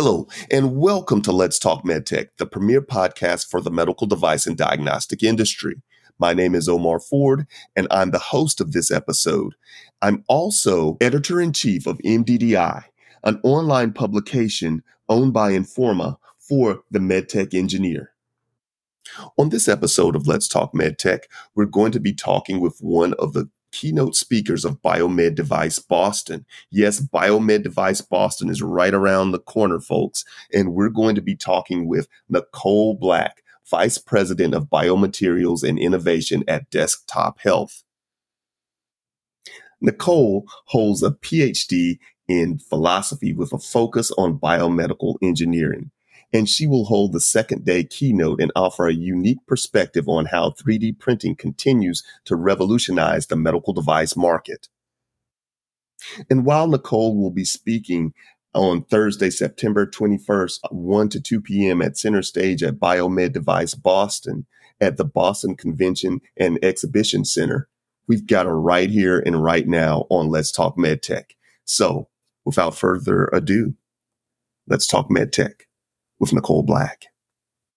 Hello, and welcome to Let's Talk MedTech, the premier podcast for the medical device and diagnostic industry. My name is Omar Ford, and I'm the host of this episode. I'm also editor in chief of MDDI, an online publication owned by Informa for the MedTech engineer. On this episode of Let's Talk MedTech, we're going to be talking with one of the keynote speakers of Biomed Device Boston. Yes, Biomed Device Boston is right around the corner, folks. And we're going to be talking with Nicole Black, Vice President of Biomaterials and Innovation at Desktop Health. Nicole holds a PhD in philosophy with a focus on biomedical engineering and she will hold the second day keynote and offer a unique perspective on how 3D printing continues to revolutionize the medical device market. And while Nicole will be speaking on Thursday, September 21st, 1 to 2 p.m. at Center Stage at Biomed Device Boston at the Boston Convention and Exhibition Center, we've got her right here and right now on Let's Talk MedTech. So without further ado, let's talk MedTech with Nicole Black.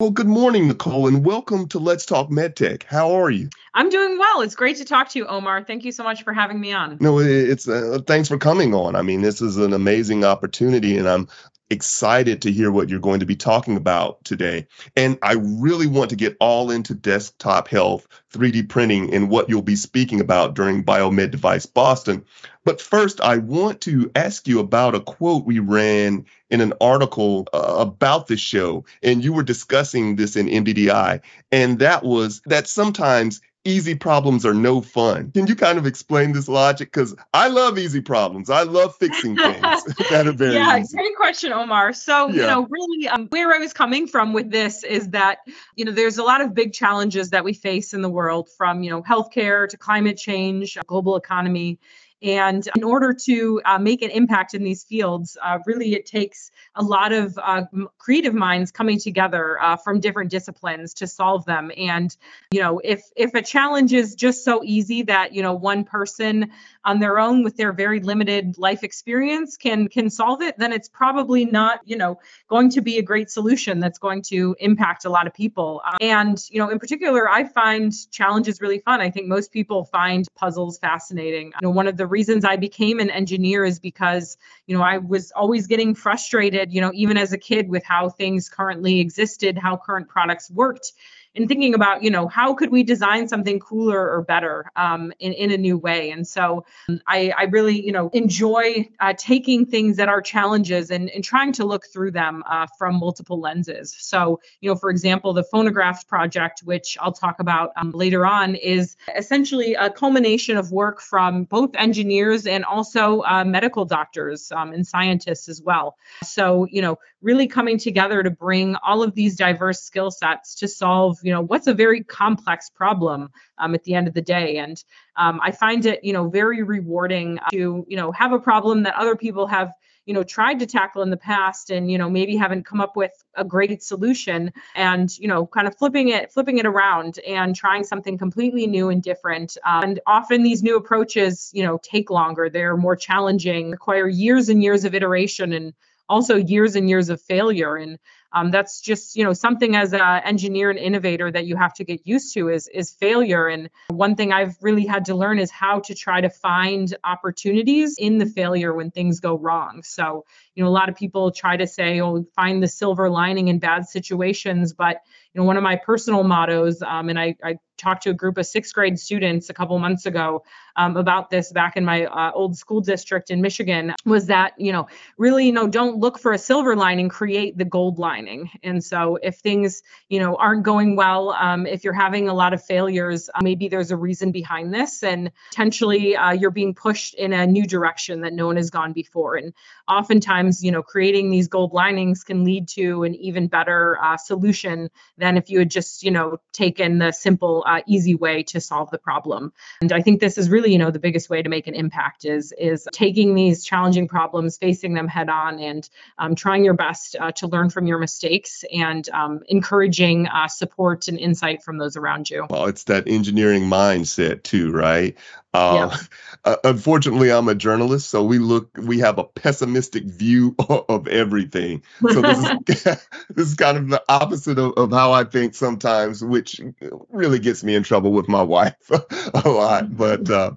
Well, good morning, Nicole, and welcome to Let's Talk MedTech. How are you? I'm doing well. It's great to talk to you, Omar. Thank you so much for having me on. No, it's uh, thanks for coming on. I mean, this is an amazing opportunity, and I'm excited to hear what you're going to be talking about today. And I really want to get all into desktop health, 3D printing, and what you'll be speaking about during Biomed Device Boston. But first, I want to ask you about a quote we ran in an article uh, about the show. And you were discussing this in MDDI. And that was that sometimes easy problems are no fun. Can you kind of explain this logic? Because I love easy problems. I love fixing things that are very yeah, easy. great question, Omar. So yeah. you know, really, um, where I was coming from with this is that you know there's a lot of big challenges that we face in the world, from you know healthcare to climate change, global economy. And in order to uh, make an impact in these fields, uh, really it takes a lot of uh, creative minds coming together uh, from different disciplines to solve them. And you know, if if a challenge is just so easy that you know one person on their own with their very limited life experience can can solve it, then it's probably not you know going to be a great solution that's going to impact a lot of people. Uh, and you know, in particular, I find challenges really fun. I think most people find puzzles fascinating. You know, one of the reasons I became an engineer is because, you know, I was always getting frustrated, you know, even as a kid with how things currently existed, how current products worked and thinking about, you know, how could we design something cooler or better um, in, in a new way? And so um, I, I really, you know, enjoy uh, taking things that are challenges and, and trying to look through them uh, from multiple lenses. So, you know, for example, the PhonoGraft project, which I'll talk about um, later on, is essentially a culmination of work from both engineers and also uh, medical doctors um, and scientists as well. So, you know, really coming together to bring all of these diverse skill sets to solve you know what's a very complex problem um, at the end of the day. And um, i find it you know very rewarding to you know have a problem that other people have you know tried to tackle in the past and you know maybe haven't come up with a great solution and you know kind of flipping it flipping it around and trying something completely new and different. Um, and often these new approaches you know take longer. They're more challenging require years and years of iteration and also years and years of failure. And um, that's just you know something as an engineer and innovator that you have to get used to is is failure. And one thing i've really had to learn is how to try to find opportunities in the failure when things go wrong. So you know a lot of people try to say oh find the silver lining in bad situations but you know one of my personal mottos um, and I, I talked to a group of sixth grade students a couple months ago um, about this back in my uh, old school district in Michigan was that, you know, really, you know, don't look for a silver lining, create the gold lining. And so if things, you know, aren't going well, um, if you're having a lot of failures, uh, maybe there's a reason behind this and potentially uh, you're being pushed in a new direction that no one has gone before. And oftentimes, you know, creating these gold linings can lead to an even better uh, solution than if you had just, you know, taken the simple uh, easy way to solve the problem. And I think this is really, you know, the biggest way to make an impact is is taking these challenging problems, facing them head on, and um, trying your best uh, to learn from your mistakes and um, encouraging uh, support and insight from those around you. Well, it's that engineering mindset too, right? Uh, yeah. uh, unfortunately, I'm a journalist, so we look we have a pessimistic view of everything. So this is this is kind of the opposite of, of how I think sometimes, which really gets me in trouble with my wife a lot. But uh,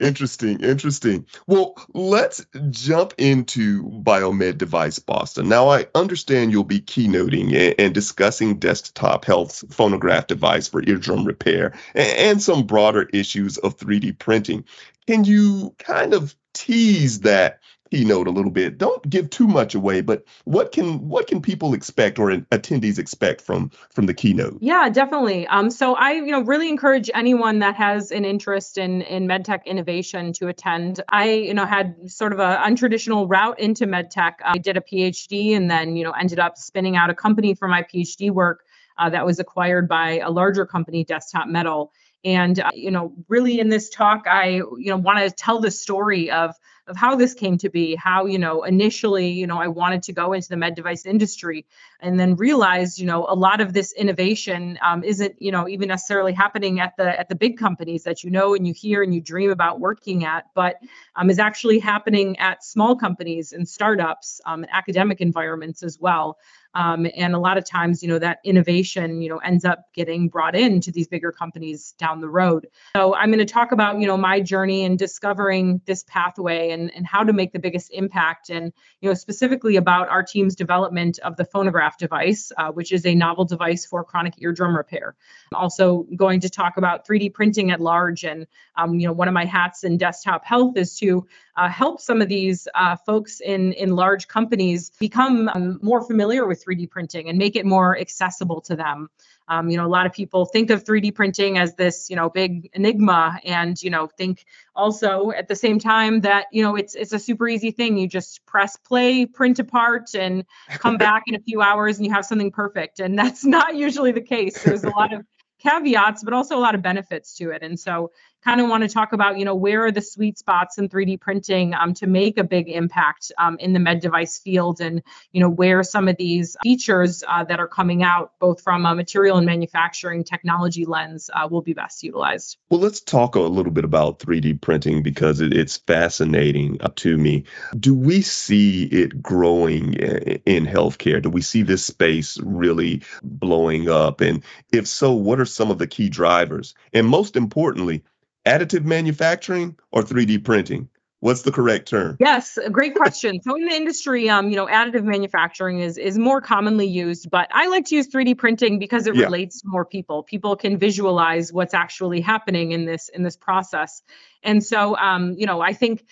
Interesting, interesting. Well, let's jump into Biomed Device Boston. Now, I understand you'll be keynoting and, discussing Desktop Health's PhonoGraft device for eardrum repair and some broader issues of 3D printing. Can you kind of tease that keynote a little bit. Don't give too much away, but what can what can people expect or attendees expect from from the keynote? Yeah, definitely. Um, so I you know really encourage anyone that has an interest in in medtech innovation to attend. I you know had sort of a untraditional route into medtech. I did a PhD and then you know ended up spinning out a company for my PhD work. Uh, that was acquired by a larger company, Desktop Metal. And uh, you know, really in this talk, I you know want to tell the story of of how this came to be, how, you know, initially, you know, I wanted to go into the med device industry and then realized, you know, a lot of this innovation um, isn't, you know, even necessarily happening at the at the big companies that you know and you hear and you dream about working at, but um, is actually happening at small companies and startups um, and academic environments as well. Um, and a lot of times, you know, that innovation, you know, ends up getting brought into these bigger companies down the road. So I'm going to talk about, you know, my journey in discovering this pathway and, and how to make the biggest impact. And, you know, specifically about our team's development of the PhonoGraft device, uh, which is a novel device for chronic eardrum repair. I'm also going to talk about 3D printing at large. And, um, you know, one of my hats in desktop health is to uh, help some of these uh, folks in, in large companies become um, more familiar with 3D printing and make it more accessible to them. Um, you know, a lot of people think of 3D printing as this, you know, big enigma, and you know, think also at the same time that you know it's it's a super easy thing. You just press play, print a part, and come back in a few hours, and you have something perfect. And that's not usually the case. There's a lot of caveats, but also a lot of benefits to it. And so kind of want to talk about, you know, where are the sweet spots in 3D printing um, to make a big impact um, in the med device field, and you know where some of these features uh, that are coming out, both from a material and manufacturing technology lens, uh, will be best utilized. Well, let's talk a little bit about 3D printing because it, it's fascinating uh, to me. Do we see it growing in healthcare? Do we see this space really blowing up? And if so, what are some of the key drivers? And most importantly, additive manufacturing or 3D printing? What's the correct term? Yes, great question. so in the industry, um, you know, additive manufacturing is is more commonly used, but I like to use 3D printing because it yeah. relates to more people. People can visualize what's actually happening in this in this process. And so um, you know, I think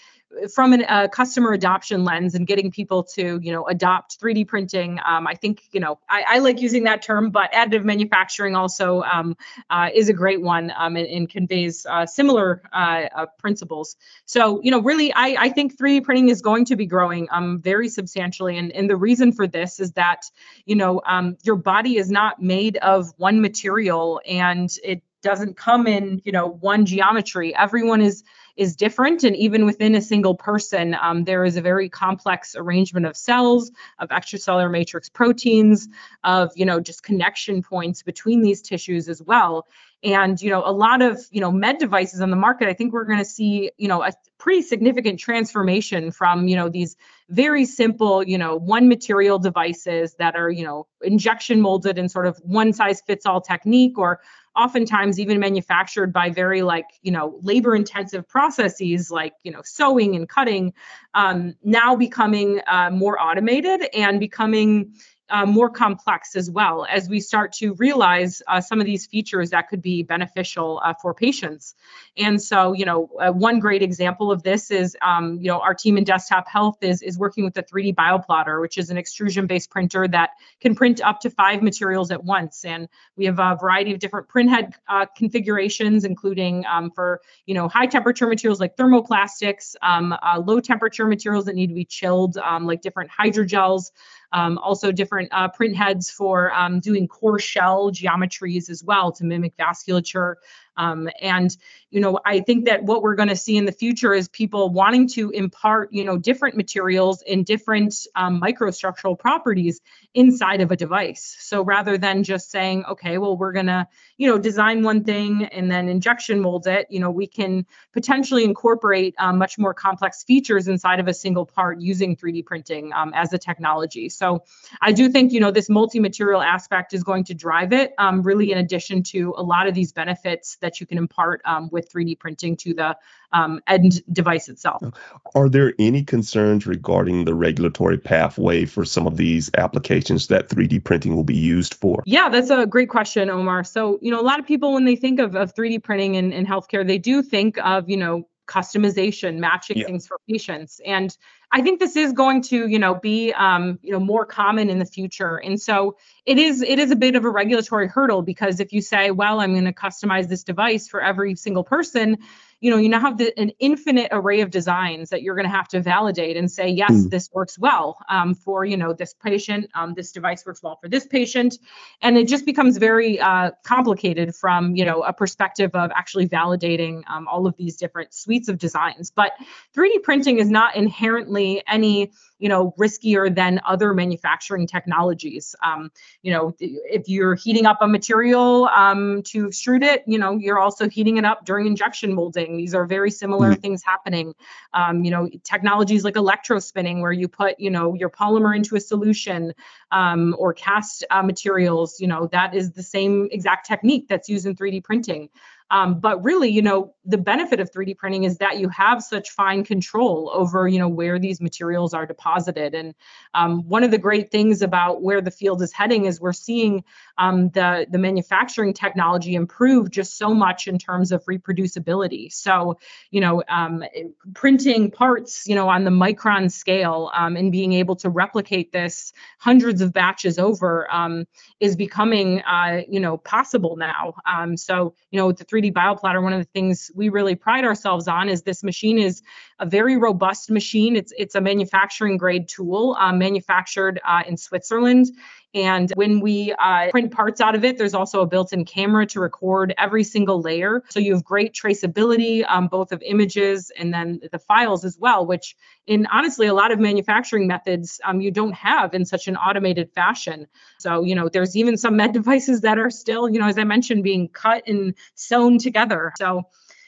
from a uh, customer adoption lens and getting people to you know adopt 3d printing um, i think you know I, I, like using that term but additive manufacturing also um, uh, is a great one um, and, and, conveys uh, similar uh, uh, principles. So you know really I, I, think 3d printing is going to be growing um, very substantially and, and the reason for this is that you know um, your body is not made of one material and it doesn't come in you know one geometry everyone is is different. And even within a single person, um, there is a very complex arrangement of cells, of extracellular matrix proteins, of, you know, just connection points between these tissues as well. And, you know, a lot of, you know, med devices on the market, I think we're going to see, you know, a pretty significant transformation from, you know, these very simple, you know, one material devices that are, you know, injection molded in sort of one size fits all technique or oftentimes even manufactured by very like you know labor intensive processes like you know sewing and cutting um, now becoming uh, more automated and becoming uh, more complex as well as we start to realize uh, some of these features that could be beneficial uh, for patients. And so, you know, uh, one great example of this is, um, you know, our team in Desktop Health is, is working with the 3D Bioplotter, which is an extrusion-based printer that can print up to five materials at once. And we have a variety of different print head uh, configurations, including um, for, you know, high temperature materials like thermoplastics, um, uh, low temperature materials that need to be chilled, um, like different hydrogels, um, also different uh, print heads for um, doing core shell geometries as well to mimic vasculature. Um, and you know, I think that what we're going to see in the future is people wanting to impart, you know, different materials in different um, microstructural properties inside of a device. So rather than just saying, okay, well, we're going to, you know, design one thing and then injection mold it, you know, we can potentially incorporate um, much more complex features inside of a single part using 3D printing um, as a technology. So I do think, you know, this multi-material aspect is going to drive it, um, really in addition to a lot of these benefits that you can impart um, with 3D printing to the um, end device itself. Are there any concerns regarding the regulatory pathway for some of these applications that 3D printing will be used for? Yeah, that's a great question, Omar. So, you know, a lot of people, when they think of, of 3D printing in, in healthcare, they do think of, you know, customization, matching yeah. things for patients. And I think this is going to, you know, be, um, you know, more common in the future. And so it is, it is a bit of a regulatory hurdle because if you say, well, I'm going to customize this device for every single person, you know you now have the, an infinite array of designs that you're going to have to validate and say yes mm. this works well um, for you know this patient um, this device works well for this patient. And it just becomes very uh, complicated from you know a perspective of actually validating um, all of these different suites of designs. But 3d printing is not inherently any you know riskier than other manufacturing technologies. Um, you know if you're heating up a material um, to extrude it you know you're also heating it up during injection molding these are very similar mm-hmm. things happening um, you know technologies like electrospinning where you put you know your polymer into a solution um, or cast uh, materials you know that is the same exact technique that's used in 3d printing um, but really, you know, the benefit of 3D printing is that you have such fine control over, you know, where these materials are deposited. And um, one of the great things about where the field is heading is we're seeing um, the the manufacturing technology improve just so much in terms of reproducibility. So, you know, um, printing parts, you know, on the micron scale um, and being able to replicate this hundreds of batches over um, is becoming, uh, you know, possible now. so, you know, the 3D 3D Bioplotter, one of the things we really pride ourselves on is this machine is a very robust machine. It's it's a manufacturing grade tool, um, manufactured uh, in Switzerland. And when we uh, print parts out of it, there's also a built in camera to record every single layer. So you have great traceability, um, both of images and then the files as well, which in honestly a lot of manufacturing methods um, you don't have in such an automated fashion. So, you know, there's even some med devices that are still, you know, as I mentioned, being cut and sewn together. So,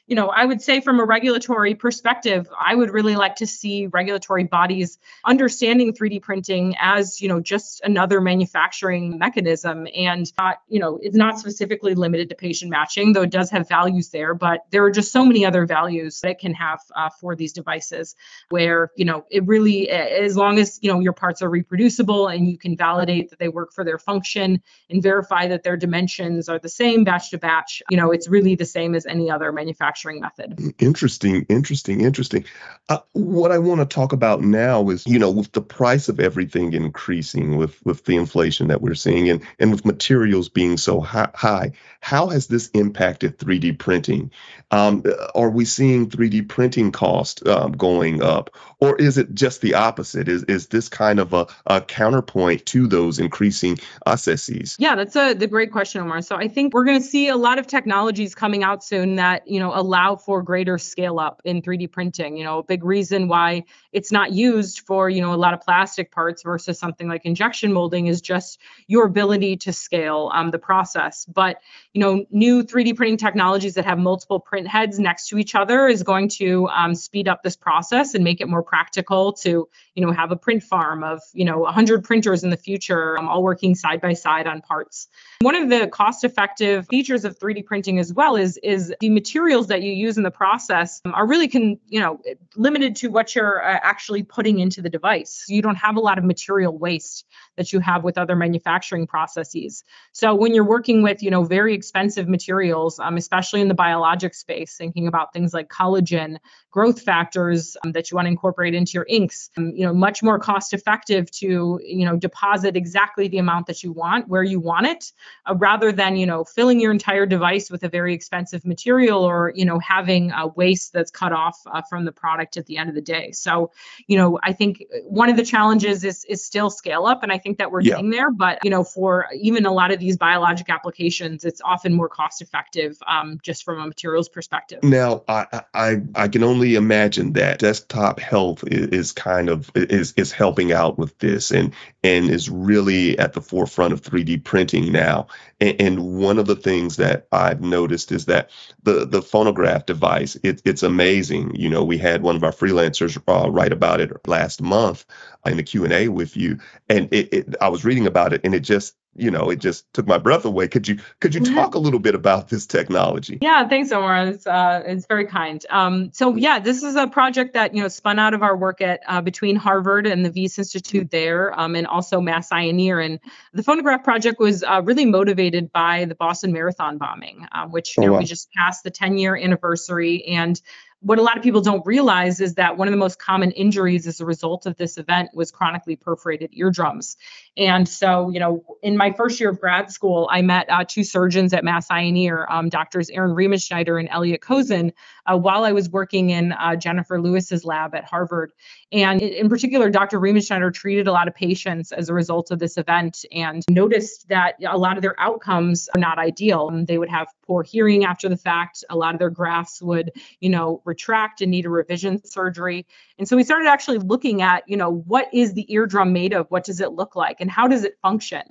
you know, I would say from a regulatory perspective, I would really like to see regulatory bodies understanding 3D printing as, you know, just another manufacturing mechanism and not, you know, it's not specifically limited to patient matching, though it does have values there, but there are just so many other values that it can have uh, for these devices where, you know, it really, as long as, you know, your parts are reproducible and you can validate that they work for their function and verify that their dimensions are the same batch to batch, you know, it's really the same as any other manufacturing manufacturing method. Interesting, interesting, interesting. Uh, what I want to talk about now is, you know, with the price of everything increasing, with with the inflation that we're seeing, and and with materials being so high, how has this impacted 3D printing? Um, are we seeing 3D printing cost um, going up, or is it just the opposite? Is is this kind of a, a counterpoint to those increasing assesses? Yeah, that's a the great question, Omar. So I think we're going to see a lot of technologies coming out soon that you know allow for greater scale up in 3D printing. You know, a big reason why it's not used for, you know, a lot of plastic parts versus something like injection molding is just your ability to scale um, the process. But, you know, new 3D printing technologies that have multiple print heads next to each other is going to um, speed up this process and make it more practical to, you know, have a print farm of, you know, 100 printers in the future, um, all working side by side on parts. One of the cost effective features of 3D printing as well is, is the materials that you use in the process are really can you know limited to what you're uh, actually putting into the device. You don't have a lot of material waste that you have with other manufacturing processes. So when you're working with you know very expensive materials um, especially in the biologic space thinking about things like collagen growth factors um, that you want to incorporate into your inks um, you know much more cost effective to you know deposit exactly the amount that you want where you want it uh, rather than you know filling your entire device with a very expensive material or you you know having a waste that's cut off uh, from the product at the end of the day. So, you know, I think one of the challenges is is still scale up, and I think that we're yeah. getting there. But you know, for even a lot of these biologic applications, it's often more cost effective um, just from a materials perspective. Now, I, I I can only imagine that desktop health is, is kind of is is helping out with this and and is really at the forefront of 3D printing now. And, and one of the things that I've noticed is that the the PhonoGraft device it, it's amazing. You know, we had one of our freelancers uh, write about it last month in the Q and A with you, and it, it, I was reading about it, and it just you know, it just took my breath away. Could you could you mm-hmm. talk a little bit about this technology? Yeah, thanks, Omar. It's uh, it's very kind. Um, so yeah, this is a project that you know spun out of our work at uh, between Harvard and the Wyss Institute there, um, and also Mass Eye and Ear. And the PhonoGraft project was uh, really motivated by the Boston Marathon bombing, um, which you oh, know wow. we just passed the 10 year anniversary, and what a lot of people don't realize is that one of the most common injuries as a result of this event was chronically perforated eardrums. And so, you know, in my first year of grad school, I met uh, two surgeons at Mass Eye and Ear, um, doctors Aaron Remenschneider and Elliot Kozin, uh, while I was working in uh, Jennifer Lewis's lab at Harvard. And in particular, Dr. Remenschneider treated a lot of patients as a result of this event and noticed that a lot of their outcomes are not ideal. They would have poor hearing after the fact. A lot of their grafts would, you know, retract and need a revision surgery. And so we started actually looking at, you know, what is the eardrum made of? What does it look like? And how does it function?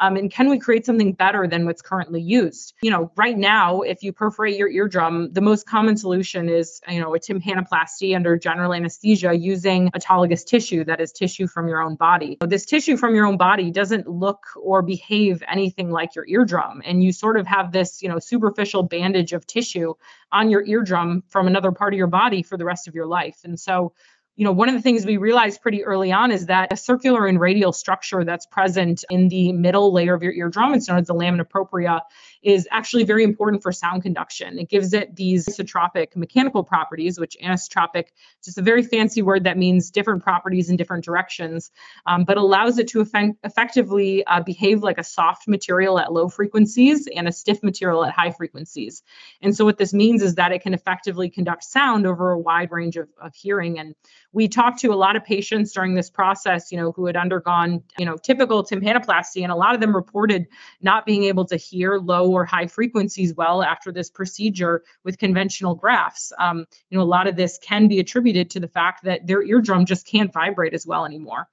Um, and can we create something better than what's currently used? You know, right now, if you perforate your eardrum, the most common solution is, you know, a tympanoplasty under general anesthesia using autologous tissue, that is tissue from your own body. This tissue from your own body doesn't look or behave anything like your eardrum. And you sort of have this, you know, superficial bandage of tissue on your eardrum from another part of your body for the rest of your life. And so you know, one of the things we realized pretty early on is that a circular and radial structure that's present in the middle layer of your eardrum, it's known as the lamina propria, is actually very important for sound conduction. It gives it these isotropic mechanical properties, which anisotropic, just a very fancy word that means different properties in different directions, um, but allows it to effect- effectively uh, behave like a soft material at low frequencies and a stiff material at high frequencies. And so what this means is that it can effectively conduct sound over a wide range of, of hearing. And we talked to a lot of patients during this process, you know, who had undergone, you know, typical tympanoplasty, and a lot of them reported not being able to hear low or high frequencies well after this procedure with conventional grafts. Um, you know, a lot of this can be attributed to the fact that their eardrum just can't vibrate as well anymore.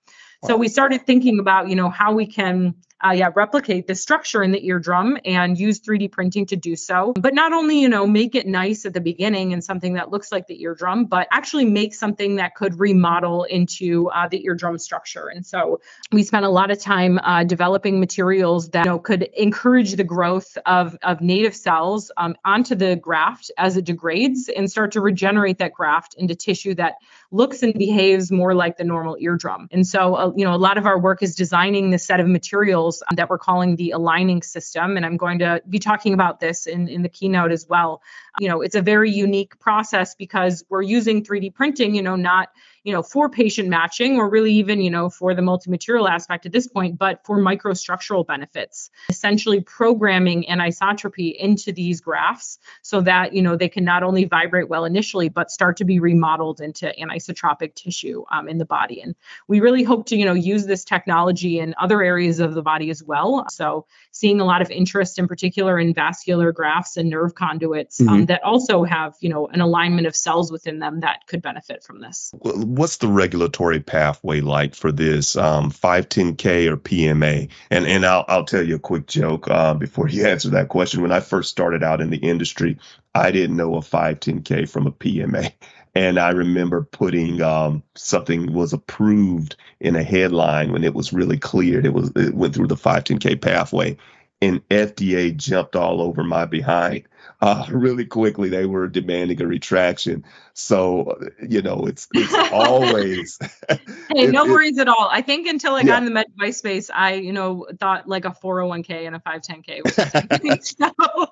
So we started thinking about, you know, how we can uh, yeah, replicate the structure in the eardrum and use 3D printing to do so. But not only, you know, make it nice at the beginning and something that looks like the eardrum, but actually make something that could remodel into uh, the eardrum structure. And so we spent a lot of time uh, developing materials that you know, could encourage the growth of, of native cells um, onto the graft as it degrades and start to regenerate that graft into tissue that looks and behaves more like the normal eardrum. And so, uh, you know, a lot of our work is designing this set of materials um, that we're calling the aligning system. And I'm going to be talking about this in, in the keynote as well. You know, it's a very unique process because we're using 3D printing, you know, not you know, for patient matching or really even, you know, for the multi-material aspect at this point, but for microstructural benefits, essentially programming anisotropy into these grafts so that, you know, they can not only vibrate well initially, but start to be remodeled into anisotropic tissue um, in the body. And we really hope to, you know, use this technology in other areas of the body as well. So seeing a lot of interest in particular in vascular grafts and nerve conduits um, mm-hmm. that also have, you know, an alignment of cells within them that could benefit from this. What's the regulatory pathway like for this um, 510K or PMA? And and I'll I'll tell you a quick joke uh, before you answer that question. When I first started out in the industry, I didn't know a 510K from a PMA. And I remember putting um, something was approved in a headline when it was really cleared. It was it went through the 510K pathway, and FDA jumped all over my behind uh, really quickly. They were demanding a retraction. So you know, it's it's always. hey, it, no it, worries at all. I think until I got yeah. in the med device space, I you know thought like a 401k and a 510k. so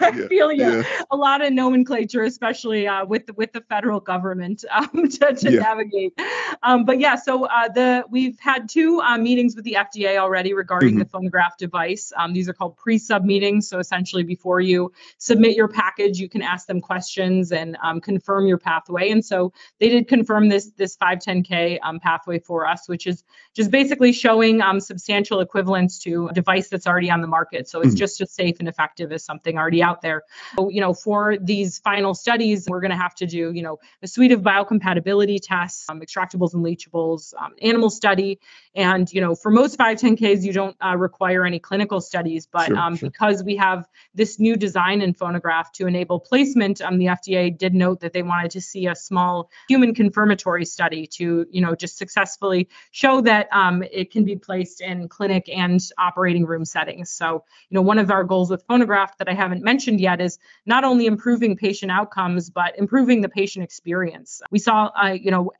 I feel yeah, yeah, a lot of nomenclature, especially uh, with the, with the federal government um, to, to navigate. Um, but yeah, so uh, the we've had two uh, meetings with the FDA already regarding mm-hmm. the PhonoGraft device. Um, these are called pre-sub meetings. So essentially, before you submit your package, you can ask them questions and um, confirm your pathway. And so they did confirm this this 510K um, pathway for us, which is just basically showing um, substantial equivalence to a device that's already on the market. So it's mm-hmm. just as safe and effective as something already out there. So, you know, for these final studies, we're going to have to do, you know, a suite of biocompatibility tests, um, extractables and leachables, um, animal study, and you know, for most 510Ks, you don't uh, require any clinical studies, but sure, um, sure. because we have this new design in PhonoGraft to enable placement, um, the FDA did note that they wanted to see a small human confirmatory study to, you know, just successfully show that um, it can be placed in clinic and operating room settings. So, you know, one of our goals with PhonoGraft that I haven't mentioned yet is not only improving patient outcomes, but improving the patient experience. We saw, uh, you know,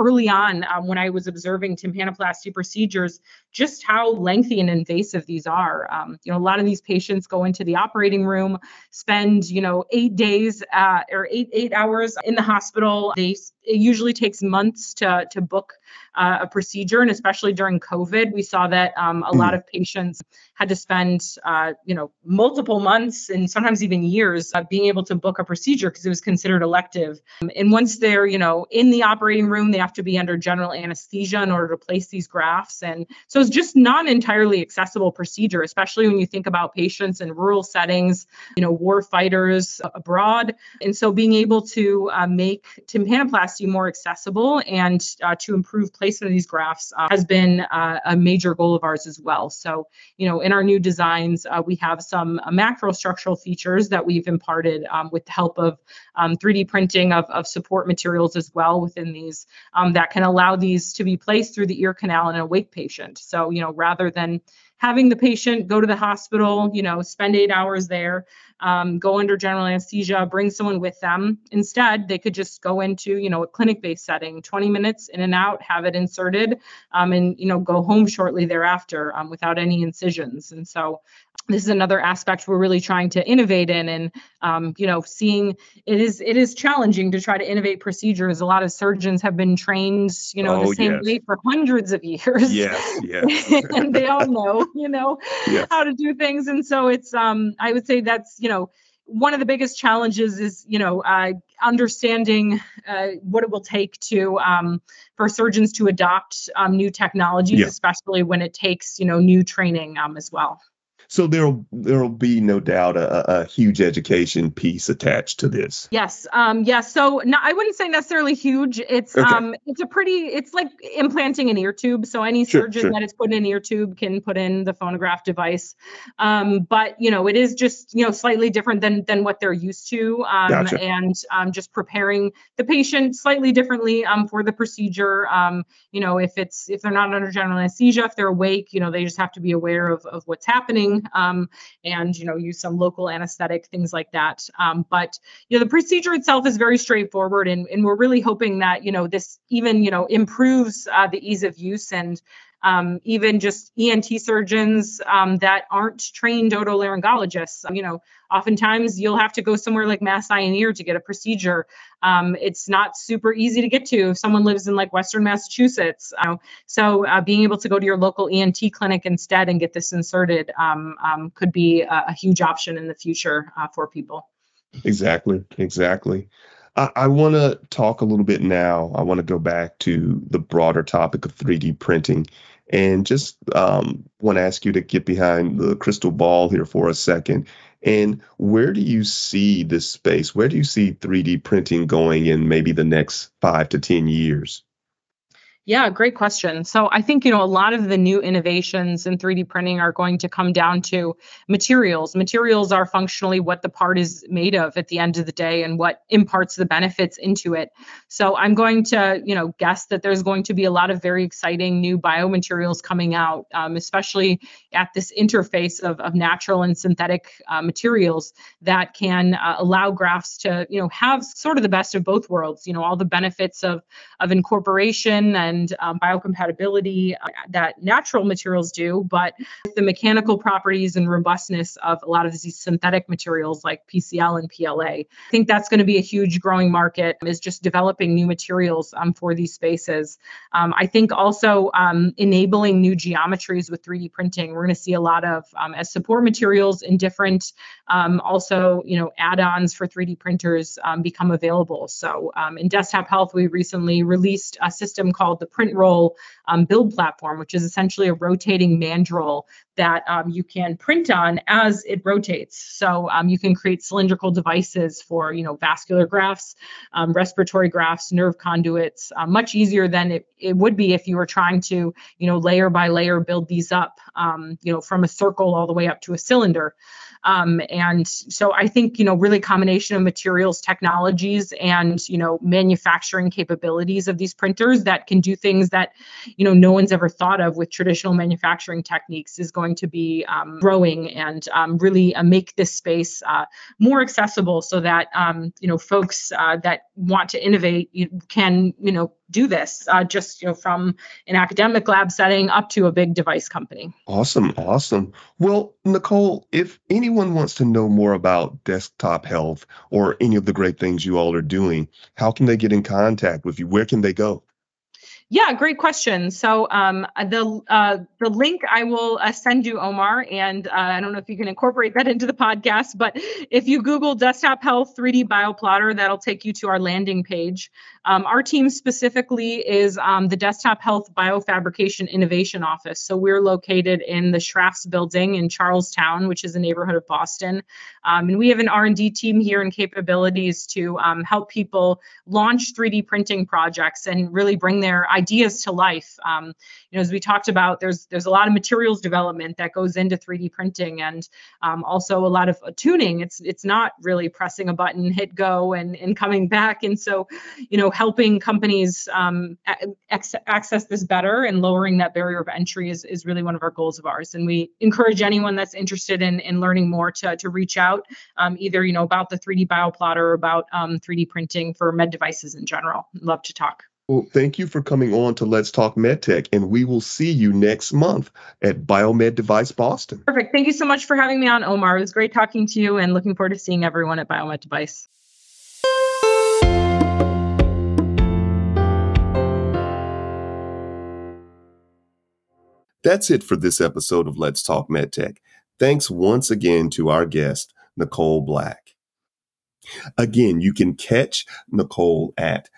early on um, when I was observing tympanoplasty procedures, just how lengthy and invasive these are. Um, you know, a lot of these patients go into the operating room, spend you know eight days uh, or eight eight hours in the hospital. They it usually takes months to to book uh, a procedure, and especially during COVID, we saw that um, a mm-hmm. lot of patients had to spend, uh, you know, multiple months and sometimes even years uh, being able to book a procedure because it was considered elective. Um, and once they're, you know, in the operating room, they have to be under general anesthesia in order to place these grafts, and so it's just not an entirely accessible procedure, especially when you think about patients in rural settings, you know, war fighters abroad, and so being able to uh, make tympanoplasty more accessible and uh, to improve placement of these grafts uh, has been uh, a major goal of ours as well. So, you know, in our new designs, uh, we have some uh, macrostructural features that we've imparted um, with the help of um, 3D printing of, of support materials as well within these um, that can allow these to be placed through the ear canal in an awake patient. So, you know, rather than having the patient go to the hospital, you know, spend eight hours there, um, go under general anesthesia, bring someone with them. Instead, they could just go into, you know, a clinic-based setting, 20 minutes in and out, have it inserted, um, and you know, go home shortly thereafter um, without any incisions. And so, this is another aspect we're really trying to innovate in and um, you know seeing it is it is challenging to try to innovate procedures a lot of surgeons have been trained you know oh, the same yes. way for hundreds of years yes yes and they all know you know yes. how to do things and so it's um i would say that's you know one of the biggest challenges is you know uh, understanding uh, what it will take to um, for surgeons to adopt um, new technologies yeah. especially when it takes you know new training um, as well so there'll there'll be no doubt a, a huge education piece attached to this. Yes. Um, yes. So no, I wouldn't say necessarily huge. It's okay. um, it's a pretty. It's like implanting an ear tube. So any sure, surgeon sure. that is put in an ear tube can put in the PhonoGraft device. Um, but you know, it is just you know slightly different than than what they're used to. Um, gotcha. and um, just preparing the patient slightly differently um, for the procedure. Um, you know, if it's if they're not under general anesthesia, if they're awake, you know, they just have to be aware of of what's happening um, and you know use some local anesthetic things like that. Um, but you know the procedure itself is very straightforward and, and we're really hoping that you know this even you know improves uh, the ease of use and um, even just ENT surgeons um, that aren't trained otolaryngologists. You know, oftentimes you'll have to go somewhere like Mass Eye and Ear to get a procedure. Um, it's not super easy to get to if someone lives in like Western Massachusetts. So uh, being able to go to your local ENT clinic instead and get this inserted um, um, could be a, a, huge option in the future uh, for people. Exactly, exactly. I want to talk a little bit now. I want to go back to the broader topic of 3D printing and just um, want to ask you to get behind the crystal ball here for a second. And where do you see this space? Where do you see 3D printing going in maybe the next five to 10 years? Yeah, great question. So I think, you know, a lot of the new innovations in 3D printing are going to come down to materials. Materials are functionally what the part is made of at the end of the day and what imparts the benefits into it. So I'm going to, you know, guess that there's going to be a lot of very exciting new biomaterials coming out, um, especially at this interface of, of natural and synthetic uh, materials that can uh, allow grafts to, you know, have sort of the best of both worlds, you know, all the benefits of, of incorporation and and um, biocompatibility uh, that natural materials do, but the mechanical properties and robustness of a lot of these synthetic materials like PCL and PLA. I think that's going to be a huge growing market is just developing new materials um, for these spaces. Um, I think also um, enabling new geometries with 3D printing. We're going to see a lot of um, as support materials in different um, also you know add-ons for 3D printers become available. So in Desktop Health, we recently released a system called the PrintRoll um, build platform, which is essentially a rotating mandrel that um, you can print on as it rotates. So um, you can create cylindrical devices for, you know, vascular grafts, um, respiratory grafts, nerve conduits, uh, much easier than it, it would be if you were trying to, you know, layer by layer build these up, um, you know, from a circle all the way up to a cylinder. Um, and so I think, you know, really combination of materials, technologies, and, you know, manufacturing capabilities of these printers that can do things that, you know, no one's ever thought of with traditional manufacturing techniques is going to be um, growing and um, really uh, make this space uh, more accessible so that, um, you know, folks uh, that want to innovate can, you know, do this uh, just you know from an academic lab setting up to a big device company. Awesome awesome. Well nicole if anyone wants to know more about desktop health or any of the great things you all are doing how can they get in contact with you? Where can they go yeah, great question. So um, the uh, the link I will uh, send you, Omar, and uh, I don't know if you can incorporate that into the podcast, but if you Google Desktop Health 3D Bioplotter, that'll take you to our landing page. Um, our team specifically is um, the Desktop Health Biofabrication Innovation Office. So we're located in the Schrafft's building in Charlestown, which is a neighborhood of Boston. Um, and we have an R&D team here and capabilities to um, help people launch 3D printing projects and really bring their ideas to life. Um, you know, as we talked about, there's there's a lot of materials development that goes into 3D printing, and um, also a lot of tuning. It's it's not really pressing a button, hit go, and and coming back. And so, you know, helping companies um, access this better and lowering that barrier of entry is is really one of our goals of ours. And we encourage anyone that's interested in in learning more to to reach out, um, either you know about the 3D bioplotter or about 3D um, printing for med devices in general. Love to talk. Well, thank you for coming on to Let's Talk MedTech, and we will see you next month at Biomed Device Boston. Perfect. Thank you so much for having me on, Omar. It was great talking to you, and looking forward to seeing everyone at Biomed Device. That's it for this episode of Let's Talk MedTech. Thanks once again to our guest, Nicole Black. Again, you can catch Nicole at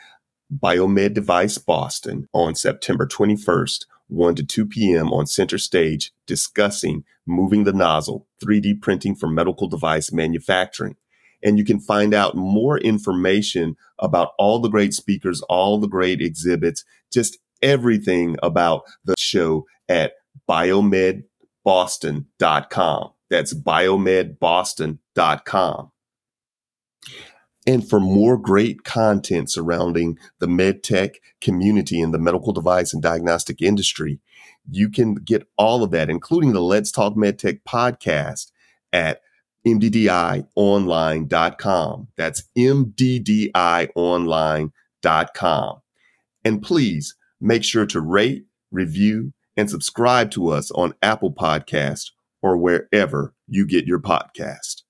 Biomed Device Boston on September 21st, 1 to 2 p.m. on center stage discussing moving the nozzle, 3D printing for medical device manufacturing. And you can find out more information about all the great speakers, all the great exhibits, just everything about the show at biomedboston.com. That's biomedboston.com. And for more great content surrounding the medtech community and the medical device and diagnostic industry, you can get all of that, including the Let's Talk MedTech podcast at mddionline.com. That's mddionline.com. And please make sure to rate, review, and subscribe to us on Apple Podcast or wherever you get your podcast.